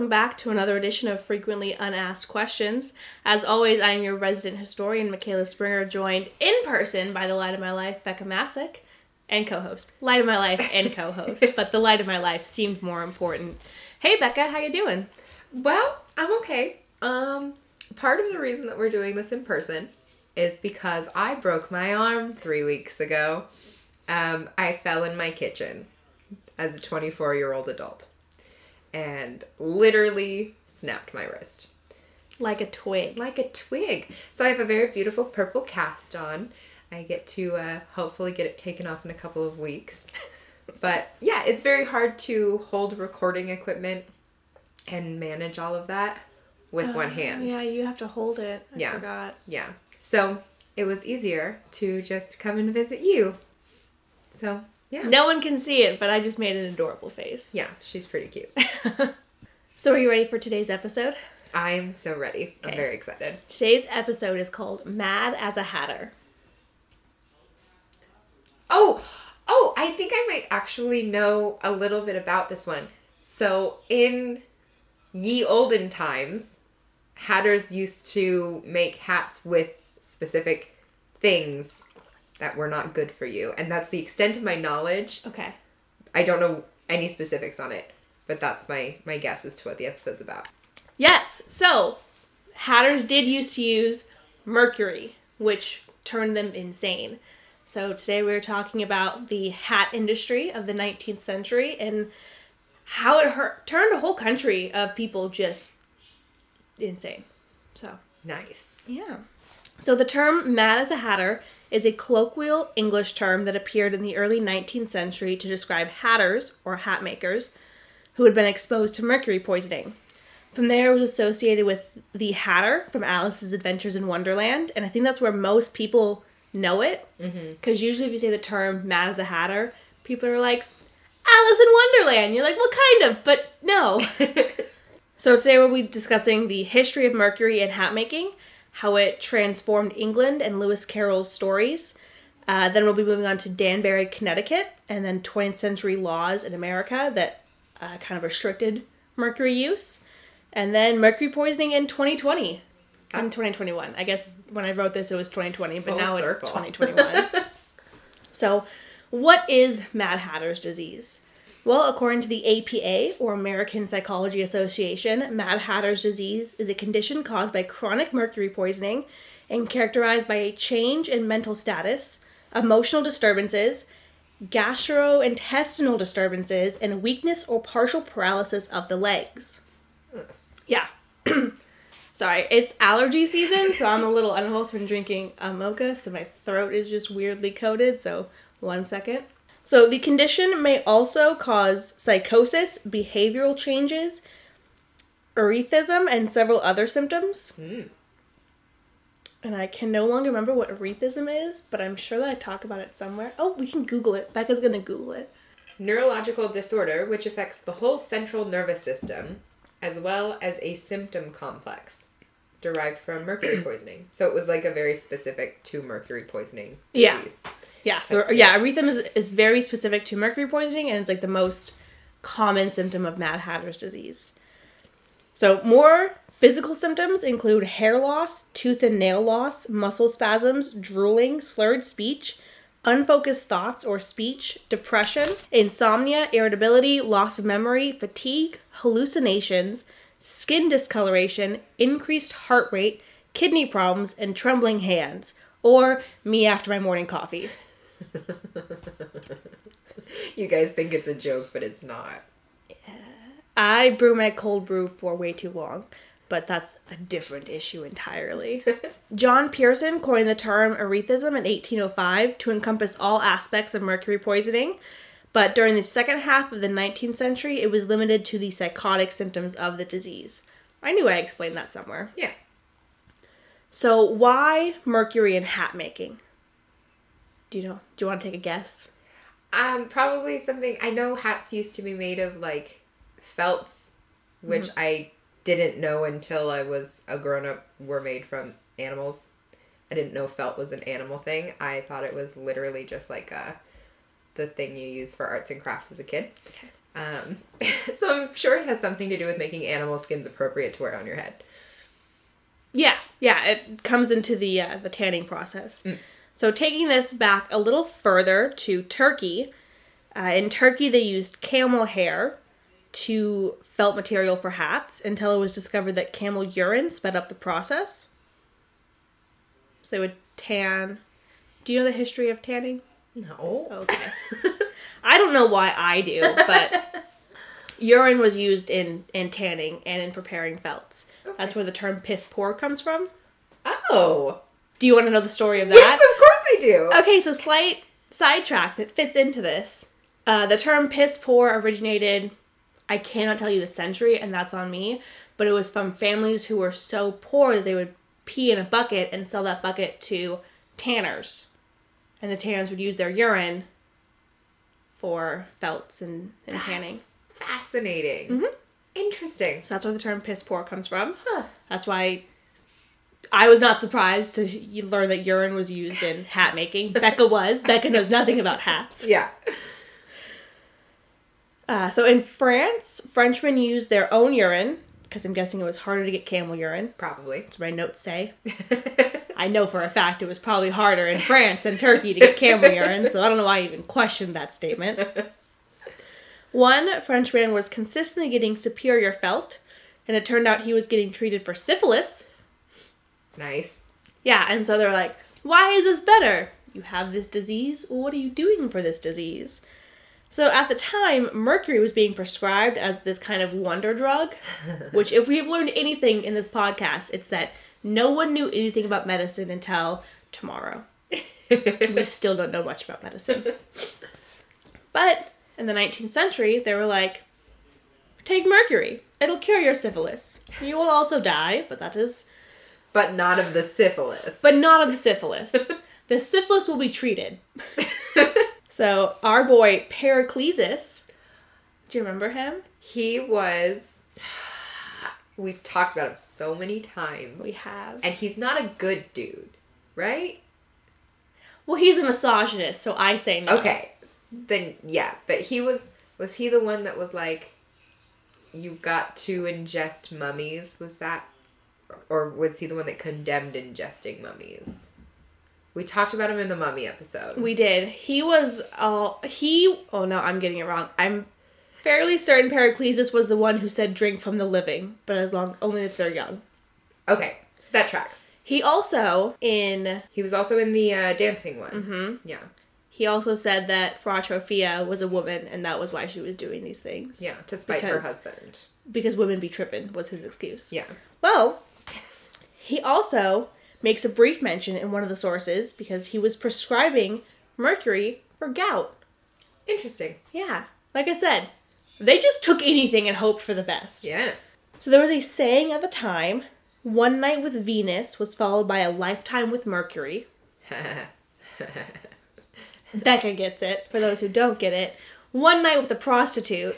Welcome back to another edition of Frequently Unasked Questions. As always, I'm your resident historian, Michaela Springer, joined in person by the light of my life, Becca Masick, and co-host. Light of my life and co-host, but the light of my life seemed more important. Hey Becca, how you doing? Well, I'm okay. Um, part of the reason that we're doing this in person is because I broke my arm three weeks ago. Um, I fell in my kitchen as a 24 year old adult and literally snapped my wrist. Like a twig. Like a twig. So I have a very beautiful purple cast on. I get to uh, hopefully get it taken off in a couple of weeks. but yeah, it's very hard to hold recording equipment and manage all of that with Uh, one hand. Yeah, you have to hold it. I Yeah. forgot. Yeah. So it was easier to just come and visit you. So yeah. No one can see it, but I just made an adorable face. Yeah, she's pretty cute. So are you ready for today's episode? I'm so ready. I'm very excited. Today's episode is called Mad as a Hatter. Oh, oh, I think I might actually know a little bit about this one. So in ye olden times, hatters used to make hats with specific things that were not good for you. And that's the extent of my knowledge. Okay. I don't know any specifics on it, but that's my my guess as to what the episode's about. Yes. So, hatters did used to use mercury, which turned them insane. So, today we're talking about the hat industry of the 19th century and how it hurt, turned a whole country of people just insane. So, Nice. yeah. So the term mad as a hatter is a colloquial English term that appeared in the early 19th century to describe hatters or hat makers who had been exposed to mercury poisoning. From there, it was associated with the Hatter from Alice's Adventures in Wonderland, and I think that's where most people know it. Mm-hmm. Because usually, if you say the term "mad as a hatter," people are like, "Alice in Wonderland." You're like, "Well, kind of, but no." So today we'll be discussing the history of mercury in hat making, how it transformed England and Lewis Carroll's stories. Uh, then we'll be moving on to Danbury, Connecticut, and then 20th century laws in America that uh, kind of restricted mercury use. And then mercury poisoning in 2020. In That's- 2021. I guess when I wrote this it was 2020, but Full now circle. it's 2021. so, what is Mad Hatter's disease? Well, according to the APA, or American Psychology Association, Mad Hatter's disease is a condition caused by chronic mercury poisoning and characterized by a change in mental status, emotional disturbances, gastrointestinal disturbances, and weakness or partial paralysis of the legs. Yeah. Sorry, it's allergy season, so I'm a little. I've also been drinking a mocha, so my throat is just weirdly coated. So, one second. So, the condition may also cause psychosis, behavioral changes, erethism, and several other symptoms. Hmm. And I can no longer remember what erethism is, but I'm sure that I talk about it somewhere. Oh, we can Google it. Becca's gonna Google it. Neurological disorder which affects the whole central nervous system, as well as a symptom complex derived from mercury poisoning. So it was like a very specific to mercury poisoning disease. Yeah, so yeah, erethism is, is very specific to mercury poisoning, and it's like the most common symptom of Mad Hatter's disease. So, more physical symptoms include hair loss, tooth and nail loss, muscle spasms, drooling, slurred speech, unfocused thoughts or speech, depression, insomnia, irritability, loss of memory, fatigue, hallucinations, skin discoloration, increased heart rate, kidney problems, and trembling hands. Or me after my morning coffee. You guys think it's a joke, but it's not. I brew my cold brew for way too long, but that's a different issue entirely. John Pearson coined the term erethism in 1805 to encompass all aspects of mercury poisoning, but during the second half of the 19th century, it was limited to the psychotic symptoms of the disease. I knew I explained that somewhere. Yeah. So, why mercury in hat making? Do you know? Do you want to take a guess? Um, probably something I know hats used to be made of like felts, which I didn't know until I was a grown up were made from animals. I didn't know felt was an animal thing. I thought it was literally just like uh the thing you use for arts and crafts as a kid. Um, so I'm sure it has something to do with making animal skins appropriate to wear on your head. Yeah, yeah, it comes into the uh, the tanning process. So taking this back a little further to Turkey, uh, in Turkey they used camel hair to felt material for hats until it was discovered that camel urine sped up the process. So they would tan. Do you know the history of tanning? No. Okay. I don't know why I do, but urine was used in in tanning and in preparing felts. That's where the term piss poor comes from. Oh. Do you want to know the story of Yes, that? I do. Okay, so slight sidetrack that fits into this. Uh, the term piss poor originated, I cannot tell you the century, and that's on me, but it was from families who were so poor that they would pee in a bucket and sell that bucket to tanners. And the tanners would use their urine for felts and, and tanning. Fascinating. Mm-hmm. Interesting. So that's where the term piss poor comes from. Huh. That's why I was not surprised to learn that urine was used in hat making. Becca was. Becca knows nothing about hats. Yeah. Uh, so in France, Frenchmen used their own urine because I'm guessing it was harder to get camel urine. Probably. That's what my notes say. I know for a fact it was probably harder in France than Turkey to get camel urine, so I don't know why I even questioned that statement. One Frenchman was consistently getting superior felt, and it turned out he was getting treated for syphilis. Nice. Yeah, and so they're like, why is this better? You have this disease? What are you doing for this disease? So at the time, mercury was being prescribed as this kind of wonder drug, which, if we have learned anything in this podcast, it's that no one knew anything about medicine until tomorrow. we still don't know much about medicine. But in the 19th century, they were like, take mercury. It'll cure your syphilis. You will also die, but that is but not of the syphilis. but not of the syphilis. the syphilis will be treated. So our boy Paracelsus, do you remember him? he was. We've talked about him so many times. We have. And he's not a good dude, right? Well, he's a misogynist, so I say no. Okay. Then yeah, but he was was he the one that was like you got to ingest mummies? Was that or was he the one that condemned ingesting mummies? We talked about him in the mummy episode. We did. He was all he. Oh no, I'm getting it wrong. I'm fairly certain Paracelsus was the one who said drink from the living, but as long only if they're young. okay, that tracks. He also in He was also in the uh, dancing one. mhm, Yeah, he also said that Frau Troffea was a woman and that was why she was doing these things. yeah, to spite her husband. Because women be tripping was his excuse. Yeah, Well, he also makes a brief mention in one of the sources because he was prescribing mercury for gout. interesting. Yeah, like I said, they just took anything and hoped for the best. Yeah, So there was a saying at the time one night with Venus was followed by a lifetime with Mercury. Becca gets it. For those who don't get it, one night with a prostitute,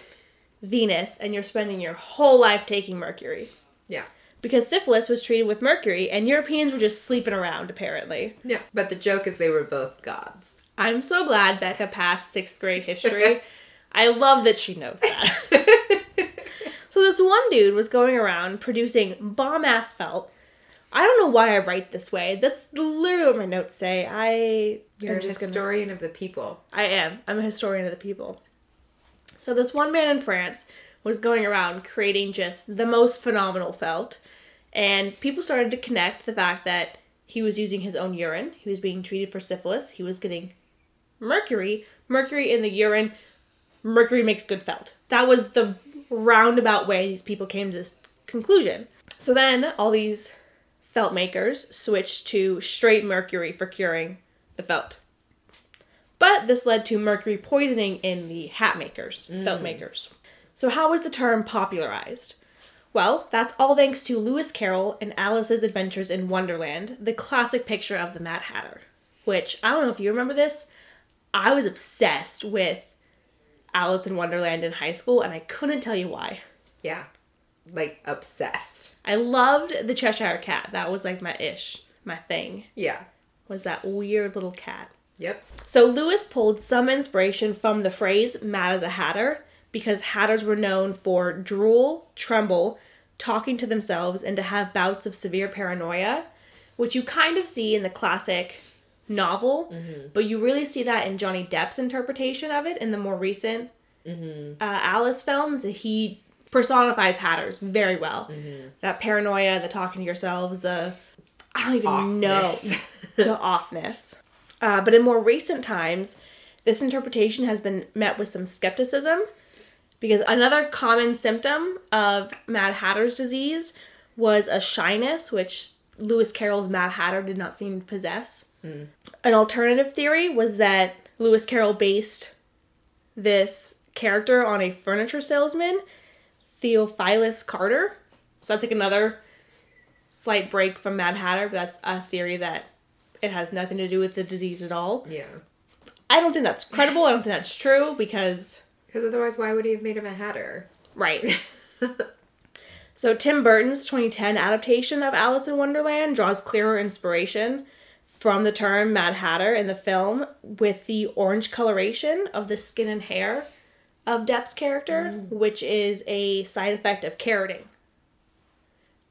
Venus, and you're spending your whole life taking Mercury. yeah, Because syphilis was treated with mercury, and Europeans were just sleeping around, apparently. yeah. But the joke is they were both gods. I'm so glad Becca passed sixth grade history. I love that she knows that. so, this one dude was going around producing bomb ass felt. I don't know why I write this way. That's literally what my notes say. I You're am a just gonna historian of the people. I am. I'm a historian of the people. So this one man in France was going around creating just the most phenomenal felt, and people started to connect the fact that he was using his own urine. He was being treated for syphilis. He was getting mercury. Mercury in the urine. Mercury makes good felt. That was the roundabout way these people came to this conclusion. So then all these felt makers switched to straight mercury for curing the felt. But this led to mercury poisoning in the hat makers, felt mm. makers. So, how was the term popularized? Well, that's all thanks to Lewis Carroll and Alice's Adventures in Wonderland, the classic picture of the Mad Hatter. Which, I don't know if you remember this, I was obsessed with Alice in Wonderland in high school, and I couldn't tell you why. Yeah, like obsessed. I loved the Cheshire Cat. That was like my ish, my thing, Yeah. was that weird little cat. Yep. So Lewis pulled some inspiration from the phrase "mad as a hatter," because hatters were known for drool, tremble, talking to themselves, and to have bouts of severe paranoia, which you kind of see in the classic novel, but you really see that in Johnny Depp's interpretation of it in the more recent uh, Alice films. He personifies hatters very well. That paranoia, the talking to yourselves, the I don't even Offness. know the offness. Uh, but in more recent times, this interpretation has been met with some skepticism because another common symptom of Mad Hatter's disease was a shyness, which Lewis Carroll's Mad Hatter did not seem to possess. Hmm. An alternative theory was that Lewis Carroll based this character on a furniture salesman, Theophilus Carter. So that's like another slight break from Mad Hatter, but that's a theory that it has nothing to do with the disease at all. Yeah. I don't think that's credible. I don't think that's true because Because otherwise, why would he have made him a hatter? Right. so Tim Burton's 2010 adaptation of Alice in Wonderland draws clearer inspiration from the term Mad Hatter in the film with the orange coloration of the skin and hair of Depp's character, which is a side effect of carroting.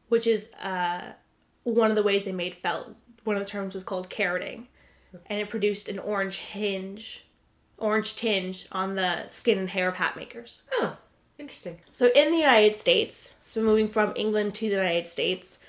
Which is uh, one of the ways they made felt. One of the terms was called carroting. And it produced an orange hinge, orange tinge on the skin and hair of hat makers. Oh, interesting. So in the United States, so moving from England to the United States,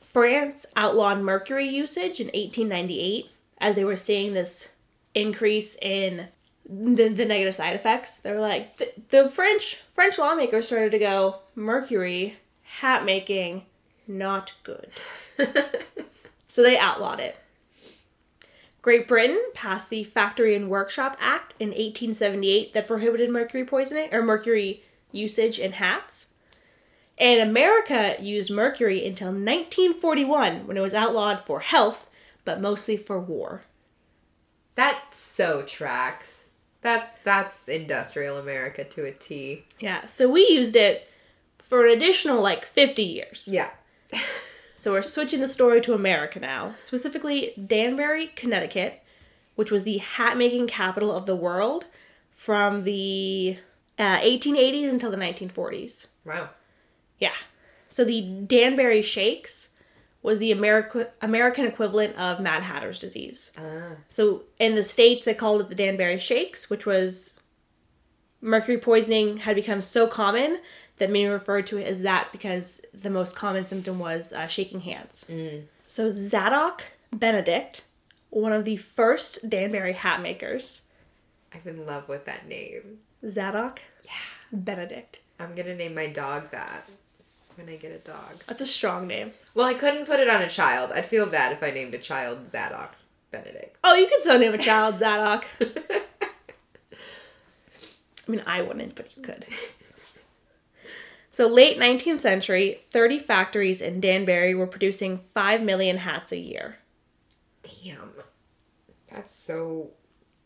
France outlawed mercury usage in 1898 as they were seeing this increase in the, the negative side effects. They were like the, the French French lawmakers started to go mercury hat making not good. so they outlawed it. Great Britain passed the Factory and Workshop Act in 1878 that prohibited mercury poisoning or mercury usage in hats. And America used mercury until 1941 when it was outlawed for health, but mostly for war. That so tracks. That's that's industrial America to a T. Yeah, so we used it for an additional like 50 years. Yeah. So we're switching the story to America now, specifically Danbury, Connecticut, which was the hat making capital of the world from the uh, 1880s until the 1940s. Wow. Yeah. So the Danbury Shakes was the America, American equivalent of Mad Hatter's disease. Ah. So in the States, they called it the Danbury Shakes, which was mercury poisoning had become so common that many referred to it as that because the most common symptom was uh, shaking hands. So Zadok Benedict, one of the first Danbury hat makers, I'm in love with that name. Zadok yeah. Benedict. I'm gonna name my dog that when I get a dog. That's a strong name. Well, I couldn't put it on a child. I'd feel bad if I named a child Zadok Benedict. Oh, you could still name a child Zadok. I mean, I wouldn't, but you could. So, late 19th century, 30 factories in Danbury were producing 5 million hats a year. Damn. That's so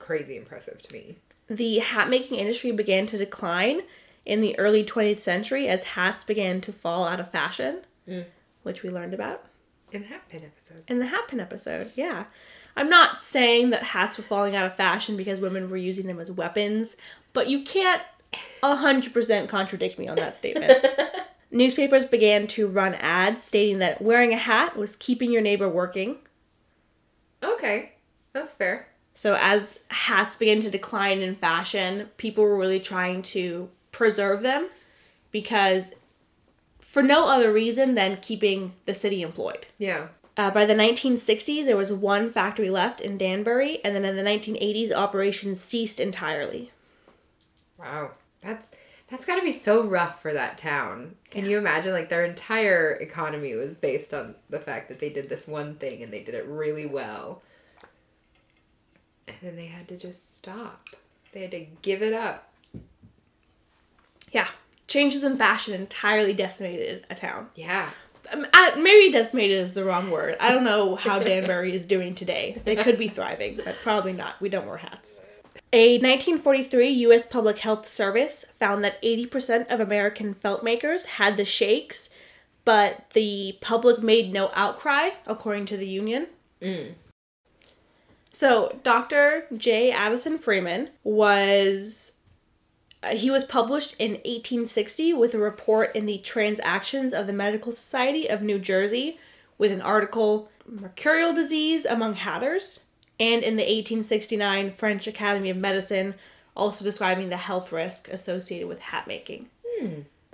crazy impressive to me. The hat making industry began to decline in the early 20th century as hats began to fall out of fashion, mm. which we learned about In the hat pin episode. in the hat pin episode. Yeah. I'm not saying that hats were falling out of fashion because women were using them as weapons, but you can't 100% contradict me on that statement. Newspapers began to run ads stating that wearing a hat was keeping your neighbor working. Okay. That's fair. So, as hats began to decline in fashion, people were really trying to preserve them because, for no other reason than keeping the city employed. Yeah. Uh, by the 1960s, there was one factory left in Danbury, and then in the 1980s, operations ceased entirely. Wow. That's that's got to be so rough for that town. Can you imagine like their entire economy was based on the fact that they did this one thing and they did it really well. And then they had to just stop. They had to give it up. Yeah, changes in fashion entirely decimated a town. Yeah. Um, I, maybe decimated is the wrong word. I don't know how Danbury is doing today. They could be thriving, but probably not. We don't wear hats. A 1943 U.S. Public Health Service found that 80% of American felt makers had the shakes, but the public made no outcry, according to the union. So, Dr. J. Addison Freeman was Uh, he was published in 1860 with a report in the Transactions of the Medical Society of New Jersey with an article Mercurial Disease Among Hatters, and in the 1869 French Academy of Medicine, also describing the health risk associated with hat making.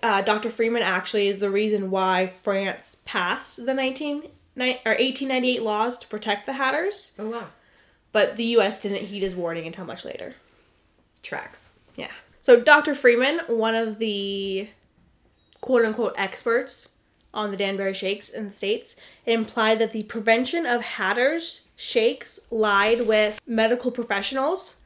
Uh, Dr. Freeman actually is the reason why France passed the 19, ni- or 1898 laws to protect the hatters, Oh wow. but the US didn't heed his warning until much later. Tracks. Yeah. So Dr. Freeman, one of the quote unquote experts on the Danbury shakes in the States, It implied that the prevention of hatters shakes lied with medical professionals.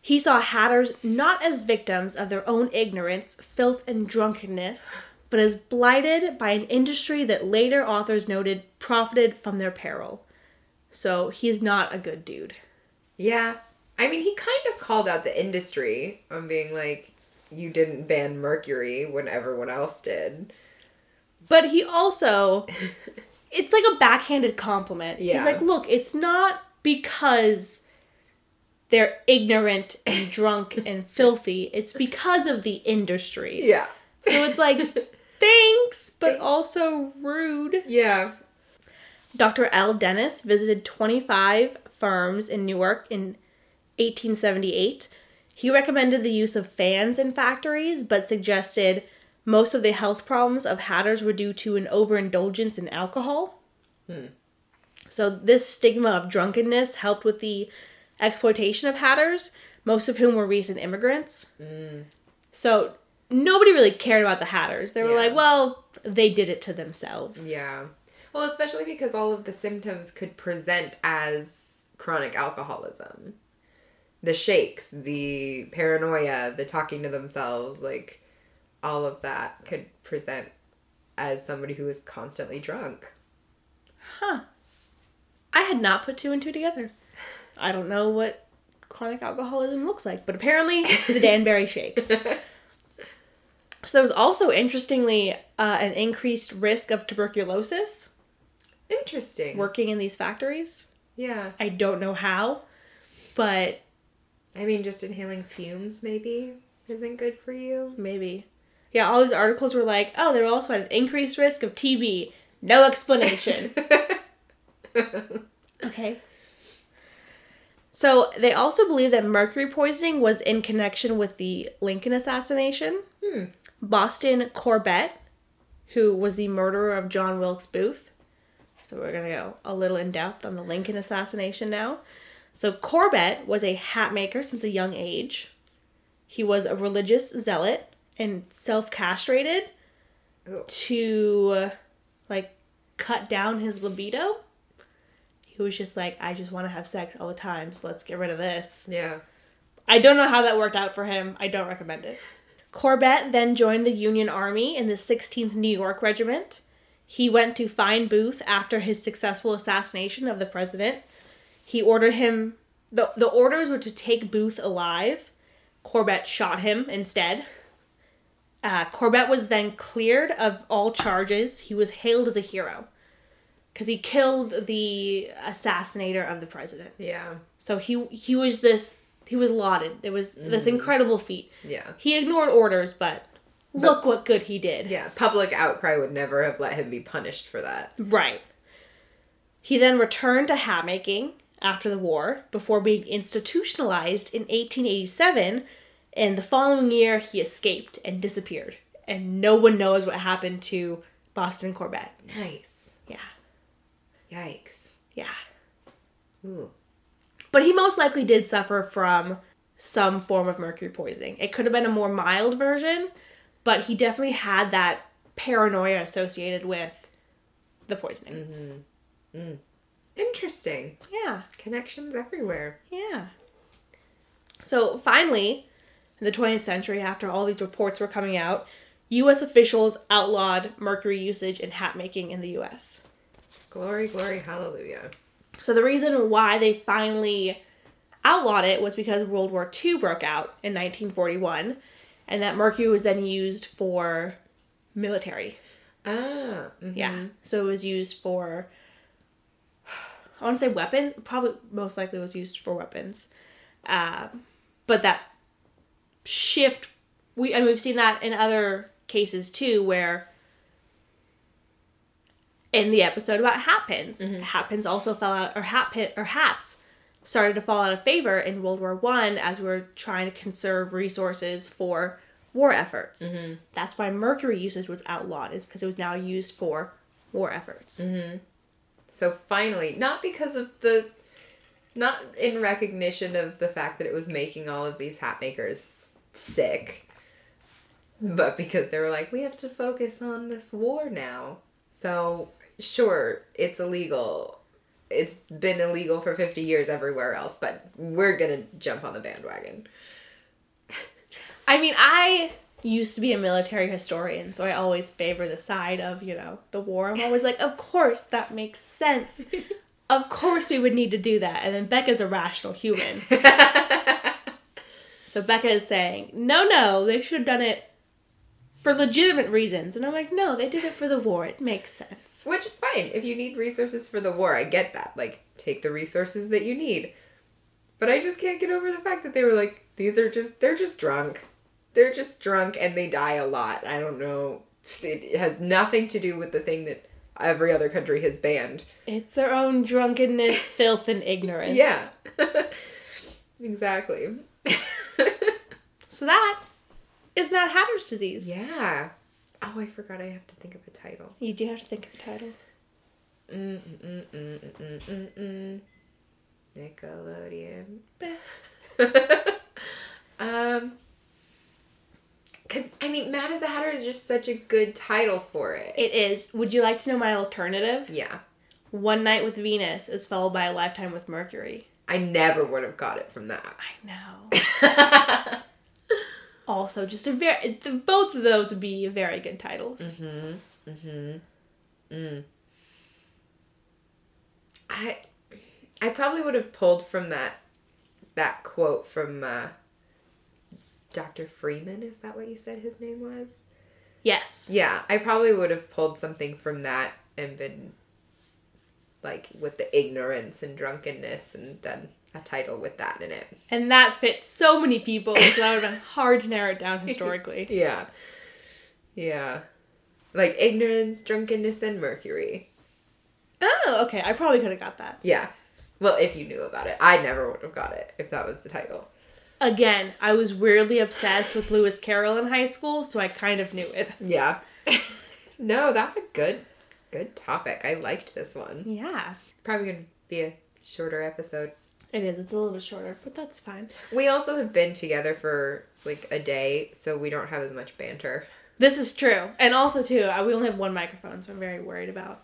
He saw hatters not as victims of their own ignorance, filth, and drunkenness, but as blighted by an industry that later authors noted profited from their peril. So he's not a good dude. Yeah. I mean, he kind of called out the industry on being like, you didn't ban mercury when everyone else did. But he also, it's like a backhanded compliment. Yeah. He's like, look, it's not because they're ignorant and drunk and filthy. It's because of the industry. Yeah. So it's like, thanks, but also rude. Yeah. Dr. L. Dennis visited 25 firms in Newark in 1878. He recommended the use of fans in factories, but suggested most of the health problems of hatters were due to an overindulgence in alcohol. Hmm. So, this stigma of drunkenness helped with the exploitation of hatters, most of whom were recent immigrants. Hmm. So, nobody really cared about the hatters. They were Yeah. like, well, they did it to themselves. Yeah. Well, especially because all of the symptoms could present as chronic alcoholism. The shakes, the paranoia, the talking to themselves, like all of that could present as somebody who is constantly drunk. Huh. I had not put two and two together. I don't know what chronic alcoholism looks like, but apparently the Danbury shakes. So there was also, interestingly, uh, an increased risk of tuberculosis Interesting. working in these factories. Yeah. I don't know how, but I mean, just inhaling fumes maybe isn't good for you. maybe. Yeah, all these articles were like, oh, there also at an increased risk of TB. No explanation. Okay. So they also believe that mercury poisoning was in connection with the Lincoln assassination. Hmm. Boston Corbett, who was the murderer of John Wilkes Booth. So we're gonna go a little in depth on the Lincoln assassination now. So Corbett was a hat maker since a young age. He was a religious zealot and self-castrated to uh, like cut down his libido. He was just like, I just want to have sex all the time, so let's get rid of this. Yeah. I don't know how that worked out for him. I don't recommend it. Corbett then joined the Union Army in the 16th New York Regiment. He went to find Booth after his successful assassination of the president. He ordered him the the orders were to take Booth alive. Corbett shot him instead. Uh, Corbett was then cleared of all charges. He was hailed as a hero because he killed the assassinator of the president. Yeah. So he he was this he was lauded. It was this incredible feat. Yeah. He ignored orders, but look what good he did. Yeah. Public outcry would never have let him be punished for that. Right. He then returned to hat making after the war before being institutionalized in 1887. And the following year, he escaped and disappeared. And no one knows what happened to Boston Corbett. Nice. Yeah. Yikes. Yeah. Ooh. But he most likely did suffer from some form of mercury poisoning. It could have been a more mild version, but he definitely had that paranoia associated with the poisoning. Mm-hmm. Mm. Interesting. Yeah, Connections everywhere. yeah. So finally, in the 20th century, after all these reports were coming out, U.S. officials outlawed mercury usage in hat making in the U.S. Glory, glory, hallelujah. So the reason why they finally outlawed it was because World War II broke out in 1941, and that mercury was then used for military. Ah. mhm. Yeah. So it was used for I want to say weapons. Probably most likely was used for weapons. Um, but that shift we and we've seen that in other cases too, where in the episode about hat pins, mm-hmm. hat pins also fell out, or hat pin or hats started to fall out of favor in World War One as we were trying to conserve resources for war efforts. Mm-hmm. That's why mercury usage was outlawed, is because it was now used for war efforts. Mm-hmm. So finally, not because of the, not in recognition of the fact that it was making all of these hat makers sick, but because they were like, we have to focus on this war now. So sure, it's illegal. It's been illegal for 50 years everywhere else, but we're gonna jump on the bandwagon. I mean, I used to be a military historian, so I always favor the side of, you know, the war. I'm always like, of course, that makes sense. of course, we would need to do that. And then Becca's a rational human. So Becca is saying, no, no, they should have done it for legitimate reasons. And I'm like, no, they did it for the war. It makes sense. Which is fine, if you need resources for the war, I get that. Like, take the resources that you need. But I just can't get over the fact that they were like, these are just they're just drunk. They're just drunk and they die a lot. I don't know. It has nothing to do with the thing that every other country has banned. It's their own drunkenness, filth, and ignorance. Yeah. exactly. So that is Mad Hatter's disease. yeah. Oh, I forgot I have to think of a title. You do have to think of a title. Mm, mm, mm, mm, mm, mm. Nickelodeon. um, because I mean, Mad as the Hatter is just such a good title for it. It is. Would you like to know my alternative? yeah, One Night with Venus is followed by A Lifetime with Mercury. I never would have got it from that. I know. also, just a very the, both of those would be very good titles. mm-hmm. Mm-hmm. Mm. I, I probably would have pulled from that, that quote from uh, Dr. Freeman. Is that what you said his name was? Yes. Yeah, I probably would have pulled something from that and been like with the ignorance and drunkenness and done a title with that in it. And that fits so many people, so that would have been hard to narrow it down historically. Yeah. Yeah. Like ignorance, drunkenness, and mercury. oh, okay. I probably could have got that. Yeah. Well, if you knew about it. I never would have got it if that was the title. Again, I was weirdly obsessed with Lewis Carroll in high school, so I kind of knew it. Yeah. no, that's a good good topic. I liked this one. Yeah. Probably gonna be a shorter episode. It is. It's a little bit shorter, but that's fine. We also have been together for like a day, so we don't have as much banter. This is true. And also, too, I- we only have one microphone, so I'm very worried about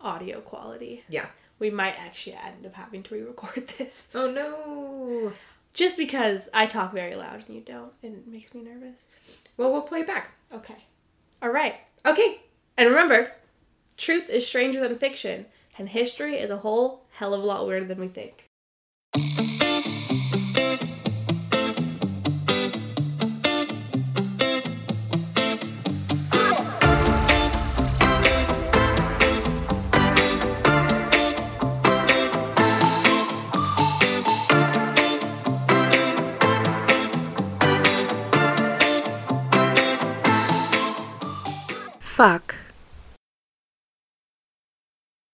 audio quality. Yeah. We might actually end up having to re record this. Oh no. Just because I talk very loud and you don't, and it makes me nervous. Well, we'll play it back. Okay. All right. Okay. And remember, truth is stranger than fiction, and history is a whole hell of a lot weirder than we think.